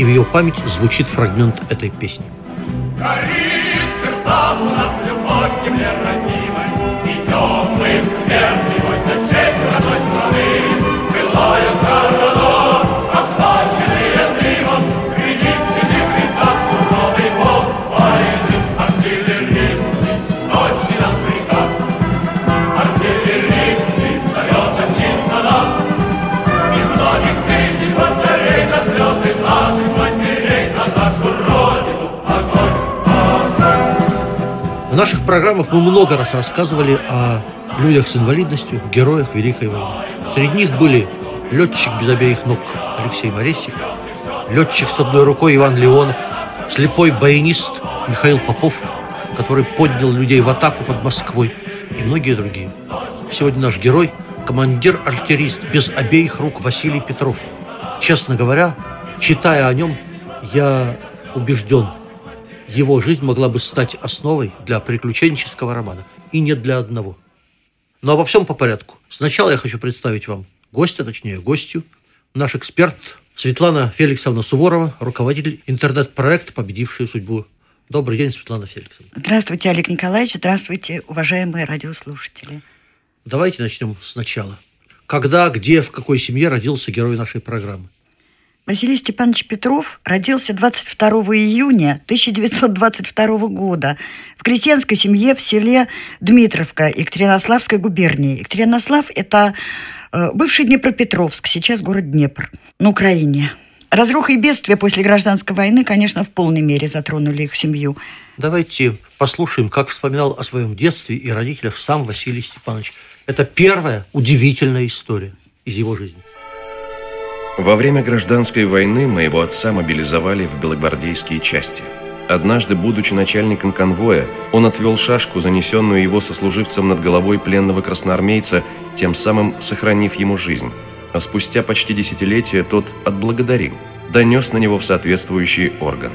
и в ее память звучит фрагмент этой песни. Горит сердца у нас любовь земле родимой, Идем мы в за честь родной страны, Былая программах мы много раз рассказывали о людях с инвалидностью, героях Великой войны. Среди них были летчик без обеих ног Алексей Моресьев, летчик с одной рукой Иван Леонов, слепой баянист Михаил Попов, который поднял людей в атаку под Москвой, и многие другие. Сегодня наш герой – командир-артиллерист без обеих рук Василий Петров. Честно говоря, читая о нем, я убежден, его жизнь могла бы стать основой для приключенческого романа, и не для одного. Но обо всем по порядку. Сначала я хочу представить вам гостя, точнее гостью, наш эксперт Светлана Феликсовна Суворова, руководитель интернет-проекта «Победившие судьбу». Добрый день, Светлана Феликсовна. Здравствуйте, Олег Николаевич. Здравствуйте, уважаемые радиослушатели. Давайте начнем сначала. Когда, где, в какой семье родился герой нашей программы? Василий Степанович Петров родился 22 июня 1922 года в крестьянской семье в селе Дмитровка Екатеринославской губернии. Екатеринослав – это э, бывший Днепропетровск, сейчас город Днепр, на Украине. Разруха и бедствия после гражданской войны, конечно, в полной мере затронули их семью. Давайте послушаем, как вспоминал о своем детстве и родителях сам Василий Степанович. Это первая удивительная история из его жизни. Во время гражданской войны моего отца мобилизовали в белогвардейские части. Однажды, будучи начальником конвоя, он отвел шашку, занесенную его сослуживцем над головой пленного красноармейца, тем самым сохранив ему жизнь. А спустя почти десятилетие тот отблагодарил, донес на него в соответствующие органы.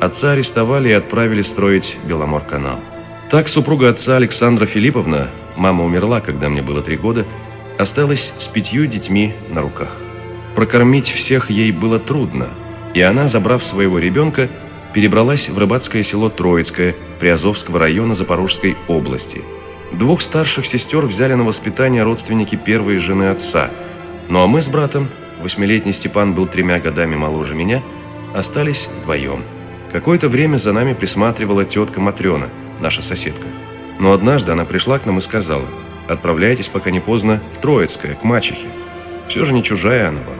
Отца арестовали и отправили строить Беломор-канал. Так супруга отца Александра Филипповна, мама умерла, когда мне было три года, осталась с пятью детьми на руках. Прокормить всех ей было трудно, и она, забрав своего ребенка, перебралась в рыбацкое село Троицкое Приазовского района Запорожской области. Двух старших сестер взяли на воспитание родственники первой жены отца. Ну а мы с братом, восьмилетний Степан был тремя годами моложе меня, остались вдвоем. Какое-то время за нами присматривала тетка Матрена, наша соседка. Но однажды она пришла к нам и сказала, отправляйтесь, пока не поздно, в Троицкое, к мачехе. Все же не чужая она вам.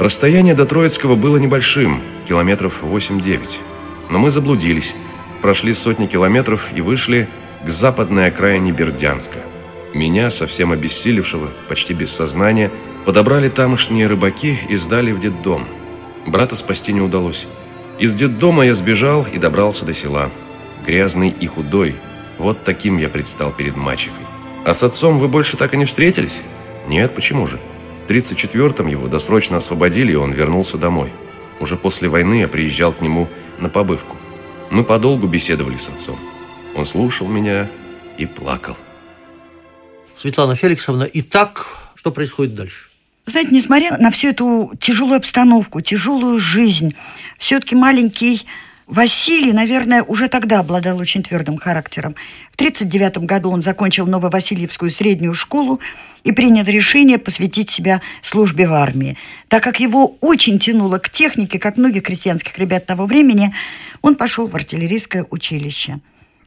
Расстояние до Троицкого было небольшим, километров 8-9. Но мы заблудились, прошли сотни километров и вышли к западной окраине Бердянска. Меня, совсем обессилевшего, почти без сознания, подобрали тамошние рыбаки и сдали в детдом. Брата спасти не удалось. Из детдома я сбежал и добрался до села. Грязный и худой. Вот таким я предстал перед мачехой. А с отцом вы больше так и не встретились? Нет, почему же? В 34-м его досрочно освободили, и он вернулся домой. Уже после войны я приезжал к нему на побывку. Мы подолгу беседовали с отцом. Он слушал меня и плакал. Светлана Феликсовна, итак, что происходит дальше? Знаете, несмотря на всю эту тяжелую обстановку, тяжелую жизнь, все-таки маленький Василий, наверное, уже тогда обладал очень твердым характером. В 1939 году он закончил Нововасильевскую среднюю школу и принял решение посвятить себя службе в армии. Так как его очень тянуло к технике, как многих крестьянских ребят того времени, он пошел в артиллерийское училище.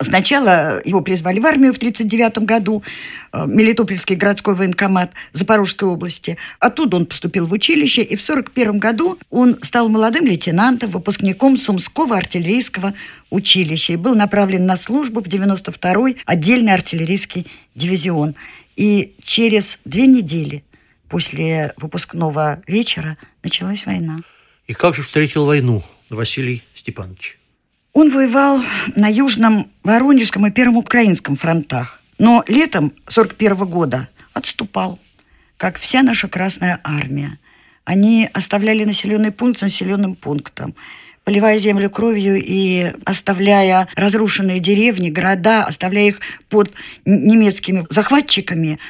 Сначала его призвали в армию в 1939 году, э, Мелитопольский городской военкомат Запорожской области. Оттуда он поступил в училище, и в 1941 году он стал молодым лейтенантом, выпускником Сумского артиллерийского училища и был направлен на службу в 92-й отдельный артиллерийский дивизион. И через две недели после выпускного вечера началась война. И как же встретил войну Василий Степанович? Он воевал на Южном Воронежском и Первом Украинском фронтах. Но летом 41 года отступал, как вся наша Красная Армия. Они оставляли населенный пункт с населенным пунктом, поливая землю кровью и оставляя разрушенные деревни, города, оставляя их под немецкими захватчиками –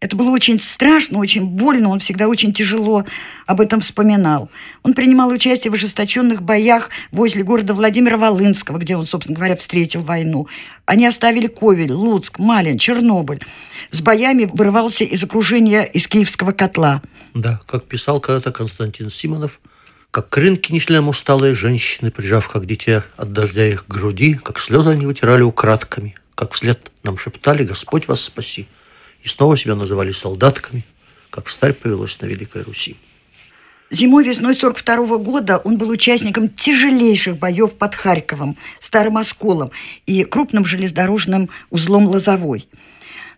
это было очень страшно, очень больно, он всегда очень тяжело об этом вспоминал. Он принимал участие в ожесточенных боях возле города Владимира Волынского, где он, собственно говоря, встретил войну. Они оставили Ковель, Луцк, Малин, Чернобыль. С боями вырывался из окружения из Киевского котла. Да, как писал когда-то Константин Симонов, как к несли нам усталые женщины, прижав как дитя от дождя их груди, как слезы они вытирали украдками, как вслед нам шептали «Господь вас спаси» и снова себя называли солдатками, как в старь повелось на Великой Руси. Зимой весной 42 -го года он был участником тяжелейших боев под Харьковом, Старым Осколом и крупным железнодорожным узлом Лозовой.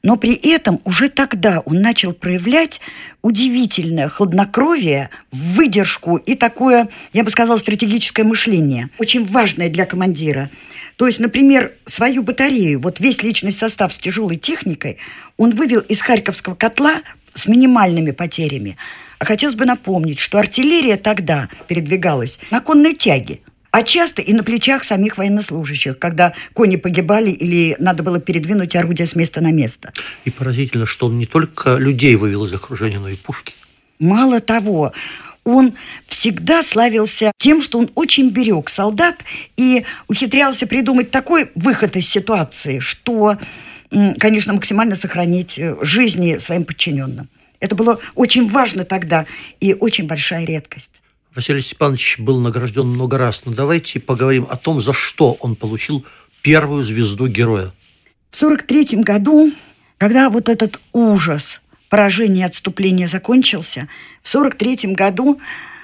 Но при этом уже тогда он начал проявлять удивительное хладнокровие, выдержку и такое, я бы сказала, стратегическое мышление, очень важное для командира – то есть, например, свою батарею, вот весь личный состав с тяжелой техникой, он вывел из Харьковского котла с минимальными потерями. А хотелось бы напомнить, что артиллерия тогда передвигалась на конной тяге, а часто и на плечах самих военнослужащих, когда кони погибали или надо было передвинуть орудие с места на место. И поразительно, что он не только людей вывел из окружения, но и пушки. Мало того, он всегда славился тем, что он очень берег солдат и ухитрялся придумать такой выход из ситуации, что, конечно, максимально сохранить э, жизни своим подчиненным. Это было очень важно тогда и очень большая редкость. Василий Степанович был награжден много раз, но давайте поговорим о том, за что он получил первую звезду героя. В 43 году, когда вот этот ужас поражение и отступление закончился, в 1943 году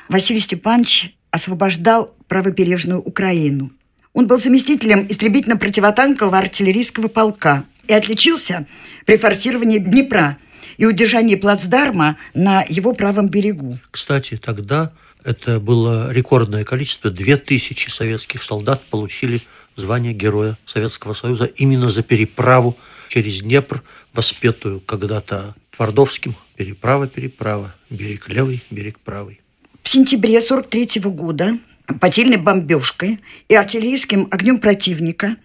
Василий Степанович освобождал правобережную Украину. Он был заместителем истребительно-противотанкового артиллерийского полка и отличился при форсировании Днепра и удержании плацдарма на его правом берегу. Кстати, тогда это было рекордное количество. Две тысячи советских солдат получили звание Героя Советского Союза именно за переправу через Днепр, воспетую когда-то Твардовским переправа, переправа, берег левый, берег правый. В сентябре 43 -го года под сильной бомбежкой и артиллерийским огнем противника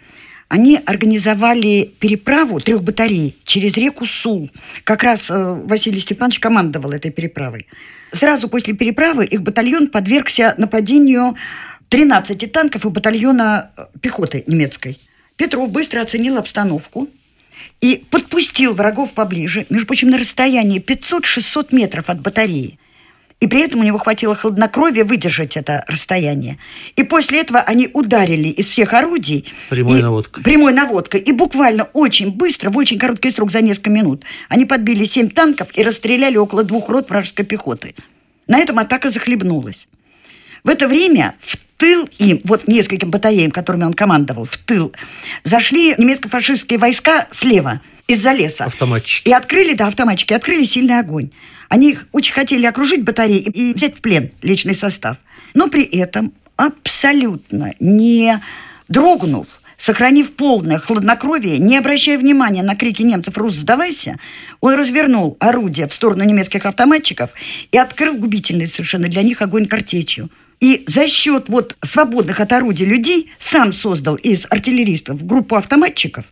они организовали переправу трех батарей через реку Сул. Как раз э, Василий Степанович командовал этой переправой. Сразу после переправы их батальон подвергся нападению 13 танков и батальона э, пехоты немецкой. Петров быстро оценил обстановку – и подпустил врагов поближе, между прочим, на расстоянии 500-600 метров от батареи. И при этом у него хватило хладнокровия выдержать это расстояние. И после этого они ударили из всех орудий. Прямой и, наводкой. Прямой наводкой. И буквально очень быстро, в очень короткий срок, за несколько минут, они подбили семь танков и расстреляли около двух рот вражеской пехоты. На этом атака захлебнулась. В это время в тыл им, вот нескольким батареям, которыми он командовал, в тыл, зашли немецко-фашистские войска слева, из-за леса. Автоматчики. И открыли, да, автоматчики, открыли сильный огонь. Они очень хотели окружить батареи и взять в плен личный состав. Но при этом абсолютно не дрогнув, сохранив полное хладнокровие, не обращая внимания на крики немцев «Рус, сдавайся!», он развернул орудие в сторону немецких автоматчиков и открыл губительный совершенно для них огонь картечью – и за счет вот свободных от орудий людей сам создал из артиллеристов группу автоматчиков,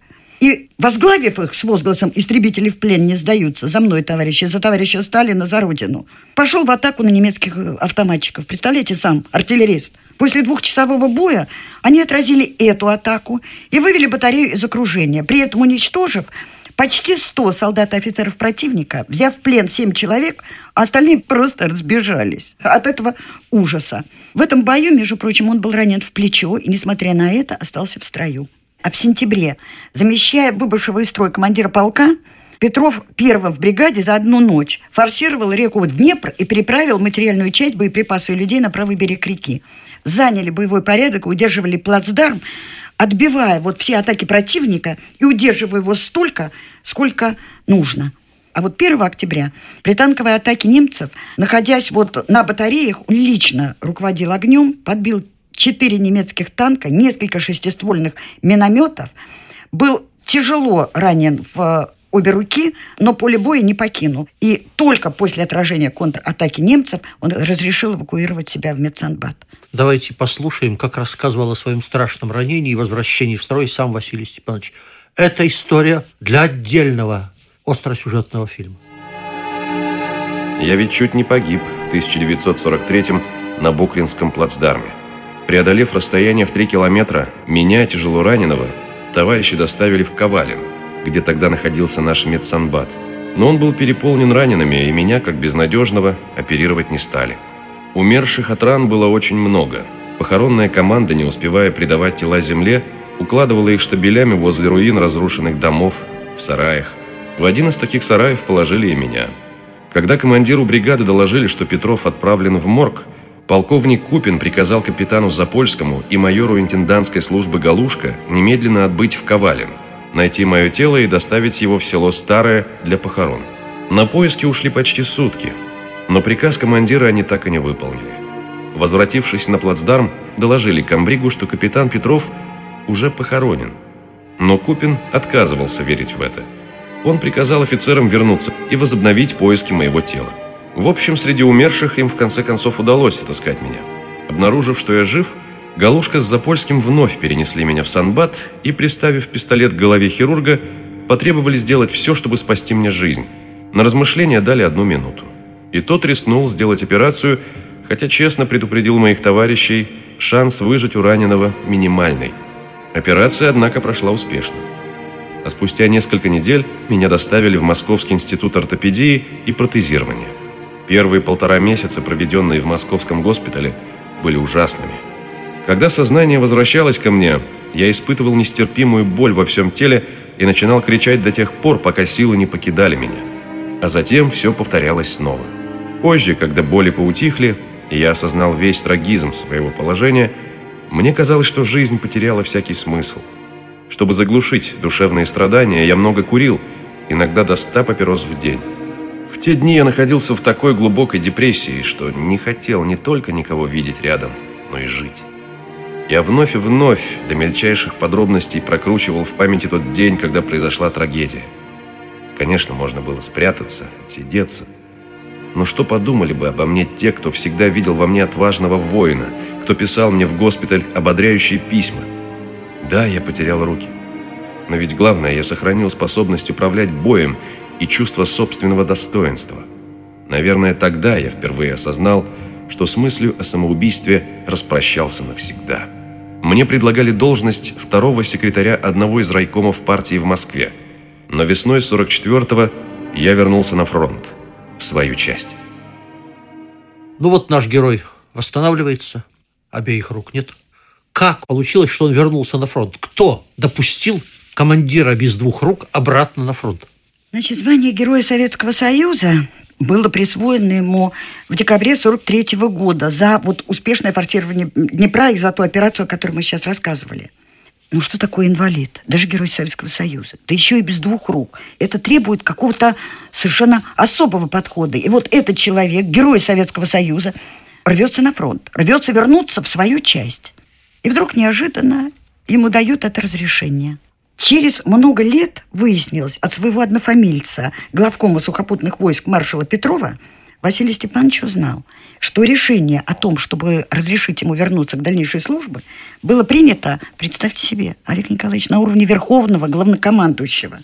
и, возглавив их с возгласом «Истребители в плен не сдаются, за мной, товарищи, за товарища Сталина, за Родину», пошел в атаку на немецких э, автоматчиков. Представляете, сам артиллерист. После двухчасового боя они отразили эту атаку и вывели батарею из окружения, при этом уничтожив Почти 100 солдат и офицеров противника, взяв в плен 7 человек, а остальные просто разбежались от этого ужаса. В этом бою, между прочим, он был ранен в плечо и, несмотря на это, остался в строю. А в сентябре, замещая выбывшего из строя командира полка, Петров первым в бригаде за одну ночь форсировал реку Днепр и переправил материальную часть боеприпасы и людей на правый берег реки. Заняли боевой порядок, удерживали плацдарм, отбивая вот все атаки противника и удерживая его столько, сколько нужно. А вот 1 октября при танковой атаке немцев, находясь вот на батареях, он лично руководил огнем, подбил четыре немецких танка, несколько шестиствольных минометов, был тяжело ранен в обе руки, но поле боя не покинул. И только после отражения контратаки немцев он разрешил эвакуировать себя в Медсанбат. Давайте послушаем, как рассказывал о своем страшном ранении и возвращении в строй сам Василий Степанович. Это история для отдельного остросюжетного фильма. Я ведь чуть не погиб в 1943-м на Букринском плацдарме. Преодолев расстояние в 3 километра, меня, тяжело раненого, товарищи доставили в Ковалин, где тогда находился наш медсанбат. Но он был переполнен ранеными, и меня, как безнадежного, оперировать не стали. Умерших от ран было очень много. Похоронная команда, не успевая предавать тела земле, укладывала их штабелями возле руин разрушенных домов, в сараях. В один из таких сараев положили и меня. Когда командиру бригады доложили, что Петров отправлен в морг, полковник Купин приказал капитану Запольскому и майору интендантской службы Галушка немедленно отбыть в Ковалин, найти мое тело и доставить его в село Старое для похорон. На поиски ушли почти сутки, но приказ командира они так и не выполнили. Возвратившись на плацдарм, доложили комбригу, что капитан Петров уже похоронен. Но Купин отказывался верить в это. Он приказал офицерам вернуться и возобновить поиски моего тела. В общем, среди умерших им в конце концов удалось отыскать меня. Обнаружив, что я жив, Галушка с Запольским вновь перенесли меня в Санбат и, приставив пистолет к голове хирурга, потребовали сделать все, чтобы спасти мне жизнь. На размышления дали одну минуту. И тот рискнул сделать операцию, хотя честно предупредил моих товарищей, шанс выжить у раненого минимальный. Операция, однако, прошла успешно. А спустя несколько недель меня доставили в Московский институт ортопедии и протезирования. Первые полтора месяца, проведенные в московском госпитале, были ужасными. Когда сознание возвращалось ко мне, я испытывал нестерпимую боль во всем теле и начинал кричать до тех пор, пока силы не покидали меня. А затем все повторялось снова. Позже, когда боли поутихли, и я осознал весь трагизм своего положения, мне казалось, что жизнь потеряла всякий смысл. Чтобы заглушить душевные страдания, я много курил, иногда до ста папирос в день. В те дни я находился в такой глубокой депрессии, что не хотел не только никого видеть рядом, но и жить. Я вновь и вновь до мельчайших подробностей прокручивал в памяти тот день, когда произошла трагедия. Конечно, можно было спрятаться, отсидеться, но что подумали бы обо мне те, кто всегда видел во мне отважного воина, кто писал мне в госпиталь ободряющие письма? Да, я потерял руки. Но ведь главное, я сохранил способность управлять боем и чувство собственного достоинства. Наверное, тогда я впервые осознал, что с мыслью о самоубийстве распрощался навсегда. Мне предлагали должность второго секретаря одного из райкомов партии в Москве. Но весной 44-го я вернулся на фронт в свою часть. Ну вот наш герой восстанавливается, обеих рук нет. Как получилось, что он вернулся на фронт? Кто допустил командира без двух рук обратно на фронт? Значит, звание Героя Советского Союза было присвоено ему в декабре 43 -го года за вот успешное форсирование Днепра и за ту операцию, о которой мы сейчас рассказывали. Ну что такое инвалид? Даже герой Советского Союза. Да еще и без двух рук. Это требует какого-то совершенно особого подхода. И вот этот человек, герой Советского Союза, рвется на фронт, рвется вернуться в свою часть. И вдруг неожиданно ему дают это разрешение. Через много лет выяснилось от своего однофамильца, главкома сухопутных войск маршала Петрова, Василий Степанович узнал, что решение о том, чтобы разрешить ему вернуться к дальнейшей службе, было принято, представьте себе, Олег Николаевич, на уровне верховного главнокомандующего.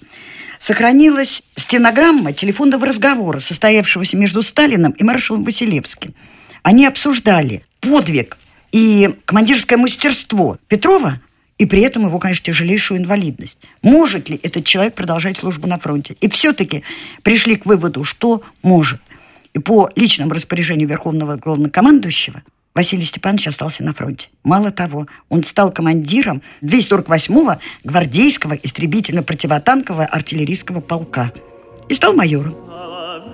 Сохранилась стенограмма телефонного разговора, состоявшегося между Сталином и маршалом Василевским. Они обсуждали подвиг и командирское мастерство Петрова и при этом его, конечно, тяжелейшую инвалидность. Может ли этот человек продолжать службу на фронте? И все-таки пришли к выводу, что может. И по личному распоряжению Верховного Главнокомандующего Василий Степанович остался на фронте. Мало того, он стал командиром 248-го гвардейского истребительно-противотанкового артиллерийского полка и стал майором.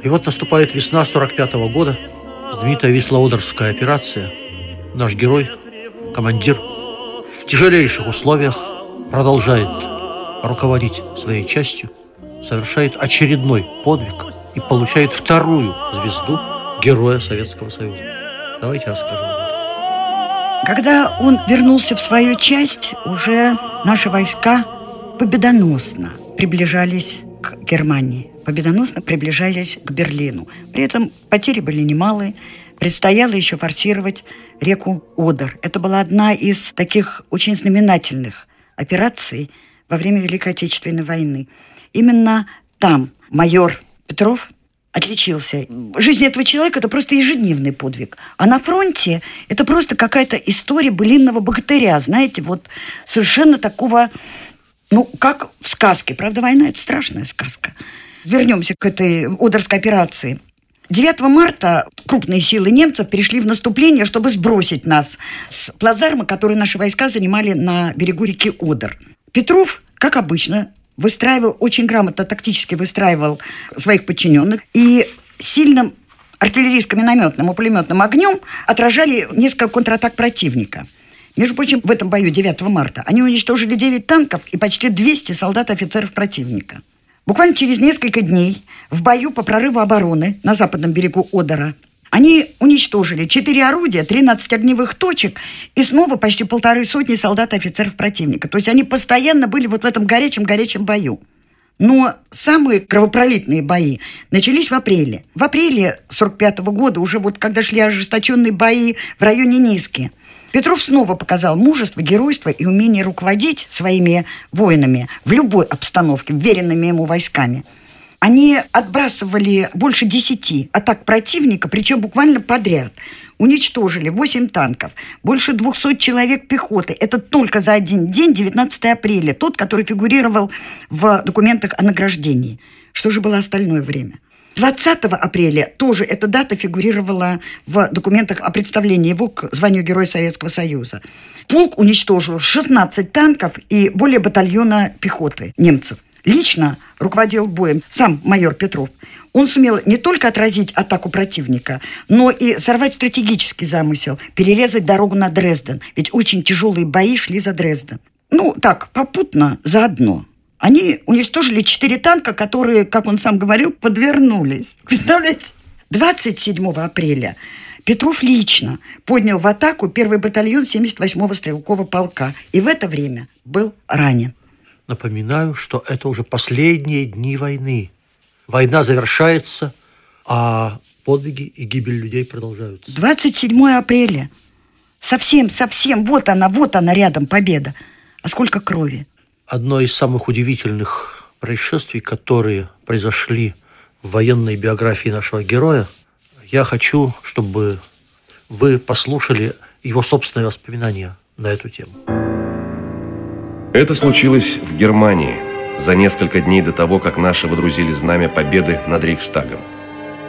И вот наступает весна 45 -го года, знаменитая Вислоодерская операция. Наш герой, командир, в тяжелейших условиях продолжает руководить своей частью, совершает очередной подвиг и получает вторую звезду Героя Советского Союза. Давайте расскажем об. Когда он вернулся в свою часть, уже наши войска победоносно приближались к Германии, победоносно приближались к Берлину. При этом потери были немалые, предстояло еще форсировать реку Одер. Это была одна из таких очень знаменательных операций во время Великой Отечественной войны. Именно там майор Петров отличился. Жизнь этого человека – это просто ежедневный подвиг. А на фронте это просто какая-то история былинного богатыря, знаете, вот совершенно такого, ну, как в сказке. Правда, война – это страшная сказка. Вернемся к этой Одерской операции. 9 марта крупные силы немцев перешли в наступление, чтобы сбросить нас с плацдарма, который наши войска занимали на берегу реки Одер. Петров, как обычно, выстраивал, очень грамотно тактически выстраивал своих подчиненных и сильным артиллерийским, минометным и пулеметным огнем отражали несколько контратак противника. Между прочим, в этом бою 9 марта они уничтожили 9 танков и почти 200 солдат и офицеров противника. Буквально через несколько дней в бою по прорыву обороны на западном берегу Одера они уничтожили 4 орудия, 13 огневых точек и снова почти полторы сотни солдат и офицеров противника. То есть они постоянно были вот в этом горячем-горячем бою. Но самые кровопролитные бои начались в апреле. В апреле 45 -го года, уже вот когда шли ожесточенные бои в районе Низки, Петров снова показал мужество, геройство и умение руководить своими воинами в любой обстановке, веренными ему войсками – они отбрасывали больше десяти атак противника, причем буквально подряд. Уничтожили 8 танков, больше 200 человек пехоты. Это только за один день, 19 апреля, тот, который фигурировал в документах о награждении. Что же было остальное время? 20 апреля тоже эта дата фигурировала в документах о представлении его к званию Героя Советского Союза. Полк уничтожил 16 танков и более батальона пехоты немцев лично руководил боем сам майор Петров. Он сумел не только отразить атаку противника, но и сорвать стратегический замысел, перерезать дорогу на Дрезден. Ведь очень тяжелые бои шли за Дрезден. Ну, так, попутно, заодно. Они уничтожили четыре танка, которые, как он сам говорил, подвернулись. Представляете? 27 апреля Петров лично поднял в атаку первый батальон 78-го стрелкового полка. И в это время был ранен. Напоминаю, что это уже последние дни войны. Война завершается, а подвиги и гибель людей продолжаются. 27 апреля. Совсем, совсем. Вот она, вот она рядом, победа. А сколько крови? Одно из самых удивительных происшествий, которые произошли в военной биографии нашего героя, я хочу, чтобы вы послушали его собственные воспоминания на эту тему. Это случилось в Германии за несколько дней до того, как наши водрузили знамя победы над Рейхстагом.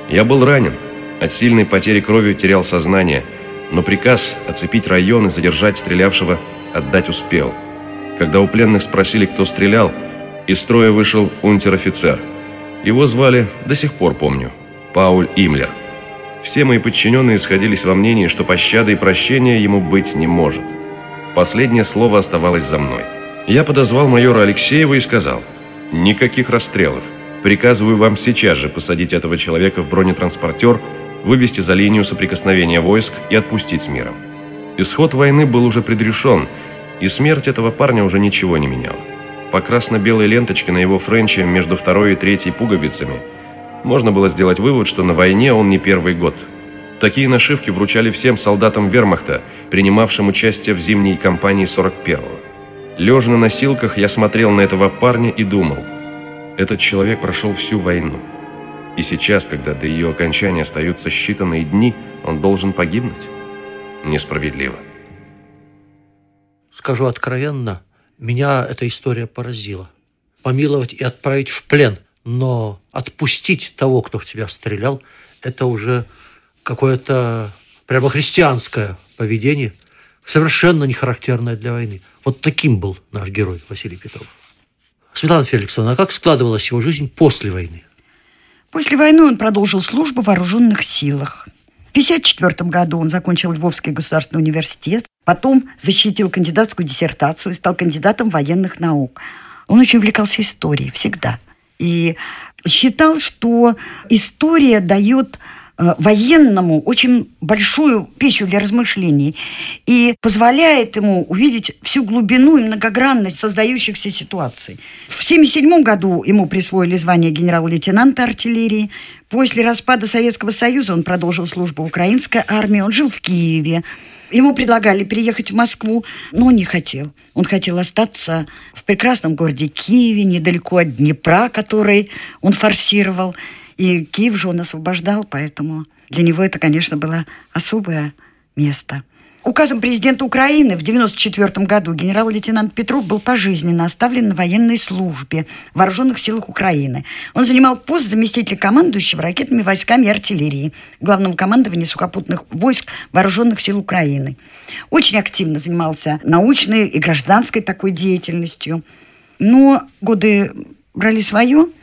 Я был ранен, от сильной потери крови терял сознание, но приказ оцепить район и задержать стрелявшего отдать успел. Когда у пленных спросили, кто стрелял, из строя вышел унтер-офицер. Его звали, до сих пор помню, Пауль Имлер. Все мои подчиненные сходились во мнении, что пощады и прощения ему быть не может. Последнее слово оставалось за мной. Я подозвал майора Алексеева и сказал, «Никаких расстрелов. Приказываю вам сейчас же посадить этого человека в бронетранспортер, вывести за линию соприкосновения войск и отпустить с миром». Исход войны был уже предрешен, и смерть этого парня уже ничего не меняла. По красно-белой ленточке на его френче между второй и третьей пуговицами можно было сделать вывод, что на войне он не первый год. Такие нашивки вручали всем солдатам вермахта, принимавшим участие в зимней кампании 41-го. Лежа на носилках, я смотрел на этого парня и думал, этот человек прошел всю войну. И сейчас, когда до ее окончания остаются считанные дни, он должен погибнуть? Несправедливо. Скажу откровенно, меня эта история поразила. Помиловать и отправить в плен, но отпустить того, кто в тебя стрелял, это уже какое-то прямо христианское поведение, совершенно не характерное для войны. Вот таким был наш герой Василий Петров. Светлана Феликсовна, а как складывалась его жизнь после войны? После войны он продолжил службу в вооруженных силах. В 1954 году он закончил Львовский государственный университет, потом защитил кандидатскую диссертацию и стал кандидатом военных наук. Он очень увлекался историей, всегда. И считал, что история дает Э, военному очень большую пищу для размышлений и позволяет ему увидеть всю глубину и многогранность создающихся ситуаций. В 1977 году ему присвоили звание генерал-лейтенанта артиллерии. После распада Советского Союза он продолжил службу в украинской армии. Он жил в Киеве. Ему предлагали переехать в Москву, но он не хотел. Он хотел остаться в прекрасном городе Киеве, недалеко от Днепра, который он форсировал. И Киев же он освобождал, поэтому для него это, конечно, было особое место. Указом президента Украины в 1994 году генерал-лейтенант Петров был пожизненно оставлен на военной службе в Вооруженных силах Украины. Он занимал пост заместителя командующего ракетными войсками и артиллерией Главного командования сухопутных войск Вооруженных сил Украины. Очень активно занимался научной и гражданской такой деятельностью. Но годы брали свое –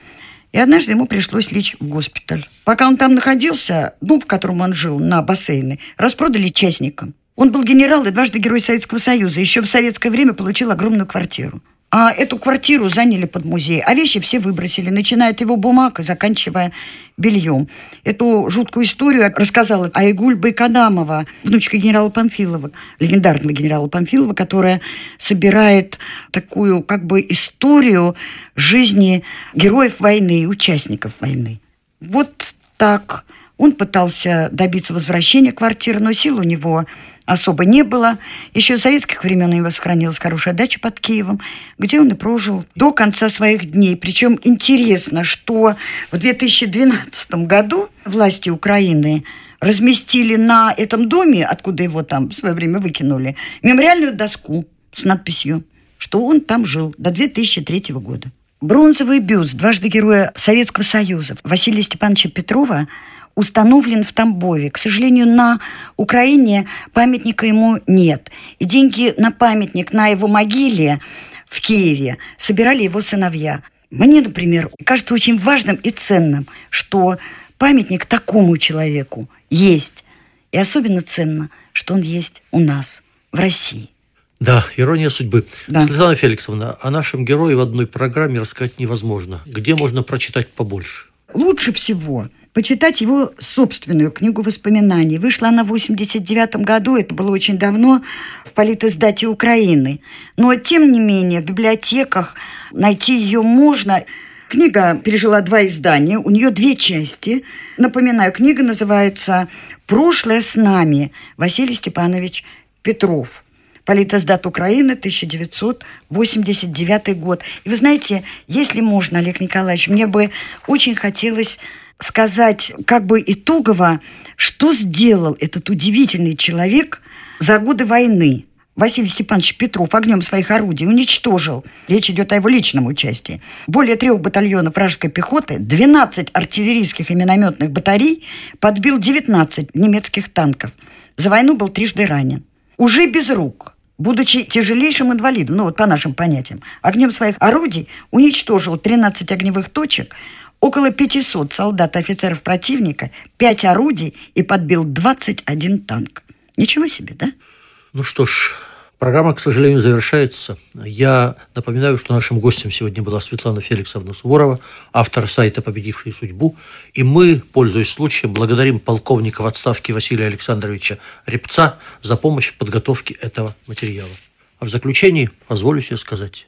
и однажды ему пришлось лечь в госпиталь. Пока он там находился, дом, в котором он жил, на бассейне, распродали частникам. Он был генерал и дважды герой Советского Союза. Еще в советское время получил огромную квартиру. А эту квартиру заняли под музей, а вещи все выбросили, начиная от его бумаг и заканчивая бельем. Эту жуткую историю рассказала Айгуль Байкадамова, внучка генерала Панфилова, легендарного генерала Панфилова, которая собирает такую как бы историю жизни героев войны и участников войны. Вот так. Он пытался добиться возвращения квартиры, но сил у него особо не было. Еще с советских времен у него сохранилась хорошая дача под Киевом, где он и прожил до конца своих дней. Причем интересно, что в 2012 году власти Украины разместили на этом доме, откуда его там в свое время выкинули, мемориальную доску с надписью, что он там жил до 2003 года. Бронзовый бюст дважды героя Советского Союза Василия Степановича Петрова – установлен в Тамбове. К сожалению, на Украине памятника ему нет. И деньги на памятник на его могиле в Киеве собирали его сыновья. Мне, например, кажется очень важным и ценным, что памятник такому человеку есть. И особенно ценно, что он есть у нас, в России. Да, ирония судьбы. Да. Светлана Феликсовна, о нашем герое в одной программе рассказать невозможно. Где можно прочитать побольше? Лучше всего – почитать его собственную книгу воспоминаний. Вышла она в 89 году, это было очень давно, в политиздате Украины. Но, тем не менее, в библиотеках найти ее можно. Книга пережила два издания, у нее две части. Напоминаю, книга называется «Прошлое с нами» Василий Степанович Петров. Политоздат Украины, 1989 год. И вы знаете, если можно, Олег Николаевич, мне бы очень хотелось сказать как бы итогово, что сделал этот удивительный человек за годы войны. Василий Степанович Петров огнем своих орудий уничтожил, речь идет о его личном участии, более трех батальонов вражеской пехоты, 12 артиллерийских и минометных батарей, подбил 19 немецких танков. За войну был трижды ранен. Уже без рук, будучи тяжелейшим инвалидом, ну вот по нашим понятиям, огнем своих орудий уничтожил 13 огневых точек, около 500 солдат и офицеров противника, 5 орудий и подбил 21 танк. Ничего себе, да? Ну что ж, программа, к сожалению, завершается. Я напоминаю, что нашим гостем сегодня была Светлана Феликсовна Суворова, автор сайта «Победивший судьбу». И мы, пользуясь случаем, благодарим полковника в отставке Василия Александровича Репца за помощь в подготовке этого материала. А в заключении позволю себе сказать,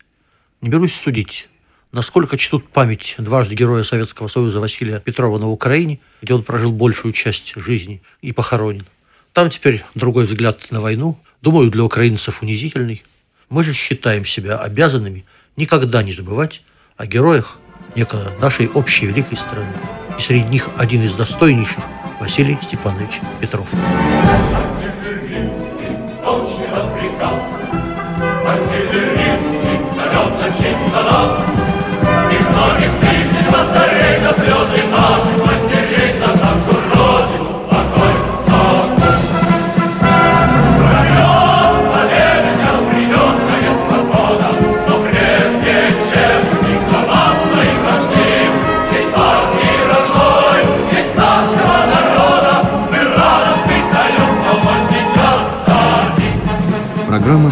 не берусь судить, насколько чтут память дважды героя Советского Союза Василия Петрова на Украине, где он прожил большую часть жизни и похоронен. Там теперь другой взгляд на войну, думаю, для украинцев унизительный. Мы же считаем себя обязанными никогда не забывать о героях некогда нашей общей великой страны. И среди них один из достойнейших – Василий Степанович Петров. Артиллеристы, на честь на нас, многих тысяч батарей за слезы наших матерей,